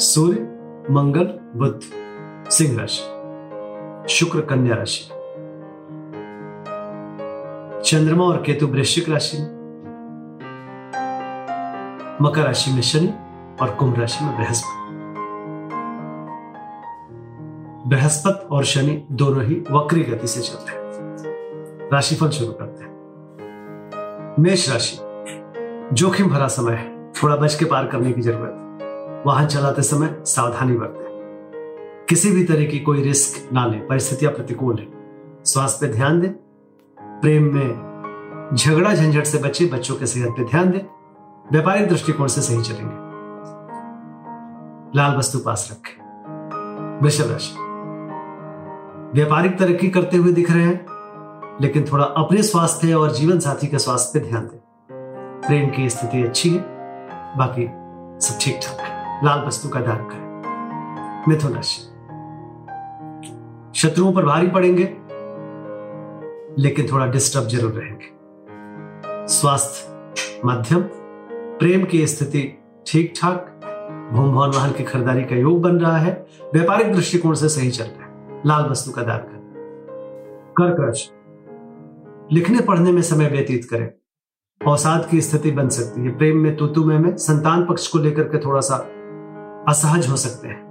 सूर्य, मंगल बुद्ध सिंह राशि, शुक्र, कन्या राशि। चंद्रमा और केतु वृश्चिक राशि में, मकर राशि में शनि और कुंभ राशि में बृहस्पति। बृहस्पति और शनि दोनों ही वक्री गति से चलते हैं। राशिफल शुरू करते हैं। मेष राशि, जोखिम भरा समय है। थोड़ा बच के पार करने की ज़रूरत है। वाहन चलाते समय सावधानी बरतें। किसी भी तरह की कोई रिस्क ना लें, परिस्थितियाँ प्रतिकूल है। स्वास्थ्य पे ध्यान दें, प्रेम में झगड़ा झंझट से बचे बच्चों के सेहत पे ध्यान दें, व्यापारिक दृष्टिकोण से सही चलेंगे। लाल वस्तु पास रखें। वृषभ राशि। व्यापारिक तरक्की करते हुए दिख रहे हैं, लेकिन थोड़ा अपने स्वास्थ्य और जीवन साथी के स्वास्थ्य पे ध्यान दें। प्रेम की स्थिति अच्छी है, बाकी सब ठीक ठाक है। लाल वस्तु का दान करें मिथुन राशि शत्रुओं पर भारी पड़ेंगे लेकिन थोड़ा डिस्टर्ब ज़रूर रहेंगे। स्वास्थ्य मध्यम प्रेम की स्थिति ठीक ठाक भूम भवन वाहन की खरीदारी का योग बन रहा है व्यापारिक दृष्टिकोण से सही चल रहा है। लाल वस्तु का दान करें कर्क राशि लिखने पढ़ने में समय व्यतीत करें। अवसाद की स्थिति बन सकती है। प्रेम में तुतु में, में संतान पक्ष को लेकर के थोड़ा सा असहज हो सकते हैं।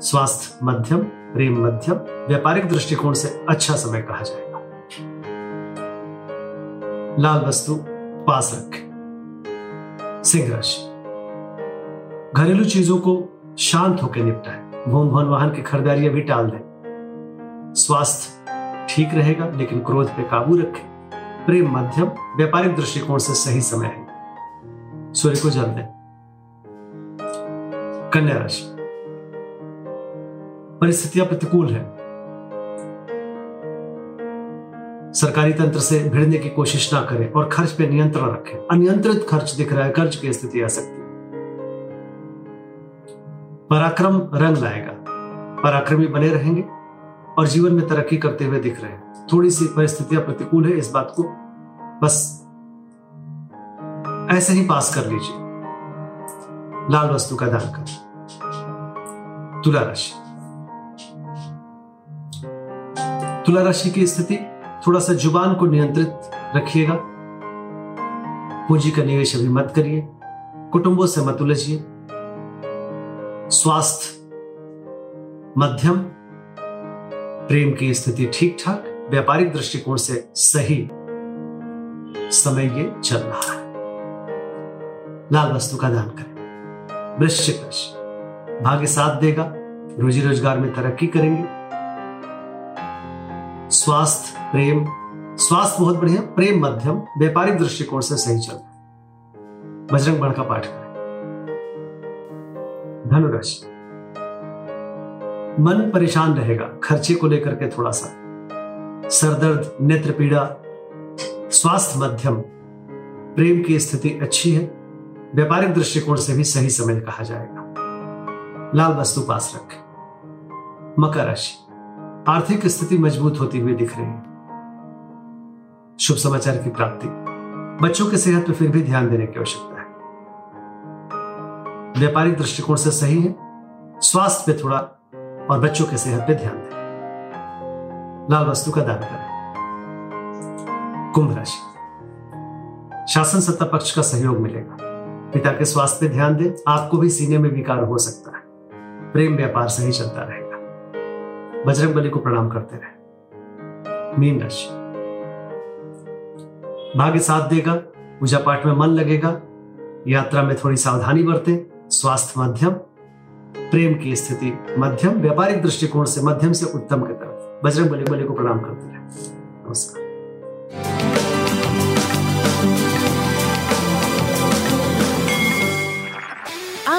स्वास्थ्य मध्यम, प्रेम मध्यम, व्यापारिक दृष्टिकोण से अच्छा समय कहा जाएगा। लाल वस्तु पास रखें। सिंह राशि। घरेलू चीज़ों को शांत होकर निपटाएँ। भूम भवन वाहन की खरीदारी भी टाल दें। स्वास्थ्य ठीक रहेगा, लेकिन क्रोध पे काबू रखें। प्रेम मध्यम, व्यापारिक दृष्टिकोण से सही समय है। सूर्य को जल दें। कन्या राशि परिस्थितियाँ प्रतिकूल है। सरकारी तंत्र से भिड़ने की कोशिश ना करें और खर्च पे नियंत्रण रखें। अनियंत्रित खर्च दिख रहा है, कर्ज की स्थिति आ सकती है। पराक्रम रंग लाएगा। पराक्रमी बने रहेंगे और जीवन में तरक्की करते हुए दिख रहे हैं। थोड़ी सी परिस्थितियाँ प्रतिकूल है इस बात को। बस ऐसे ही पास कर लीजिए। लाल वस्तु का दान करें। तुला राशि तुला राशि की स्थिति थोड़ा सा ज़ुबान को नियंत्रित रखिएगा। पूंजी का निवेश अभी मत करिए। कुटुंबों से मत उलझिए। स्वास्थ्य, मध्यम, प्रेम की स्थिति ठीक ठाक व्यापारिक दृष्टिकोण से सही। समय ये चल रहा है। लाल वस्तु का दान करें। वृश्चिक राशि। भाग्य साथ देगा, रोजी रोज़गार में तरक्की करेंगे। स्वास्थ्य, प्रेम। स्वास्थ्य बहुत बढ़िया, प्रेम मध्यम, व्यापारिक दृष्टिकोण से सही चल रहा है। बजरंग बण का पाठ करें। धनुराशि। मन परेशान रहेगा, खर्चे को लेकर के थोड़ा सा। सरदर्द, नेत्र पीड़ा, स्वास्थ्य मध्यम। प्रेम की स्थिति अच्छी है। व्यापारिक दृष्टिकोण से भी सही समय कहा जाएगा। लाल वस्तु पास रखें। मकर राशि। आर्थिक स्थिति मज़बूत होती हुई दिख रही है। शुभ समाचार की प्राप्ति। बच्चों की सेहत पर फिर भी ध्यान देने की आवश्यकता है। व्यापारिक दृष्टिकोण से सही है। स्वास्थ्य पे थोड़ा और बच्चों की सेहत पे ध्यान दें। लाल वस्तु का दान करें। कुंभ राशि। शासन सत्ता पक्ष का सहयोग मिलेगा। पिता के स्वास्थ्य पे ध्यान दें, आपको भी सीने में विकार हो सकता है। प्रेम व्यापार सही चलता रहेगा। बजरंग बली को प्रणाम करते रहे। मीन राशि। भाग्य साथ देगा, पूजा पाठ में मन लगेगा, यात्रा में थोड़ी सावधानी बरतें, स्वास्थ्य मध्यम, प्रेम की स्थिति मध्यम, व्यापारिक दृष्टिकोण से मध्यम से उत्तम की तरफ़। बजरंग बली बली को प्रणाम करते रहे। नमस्कार।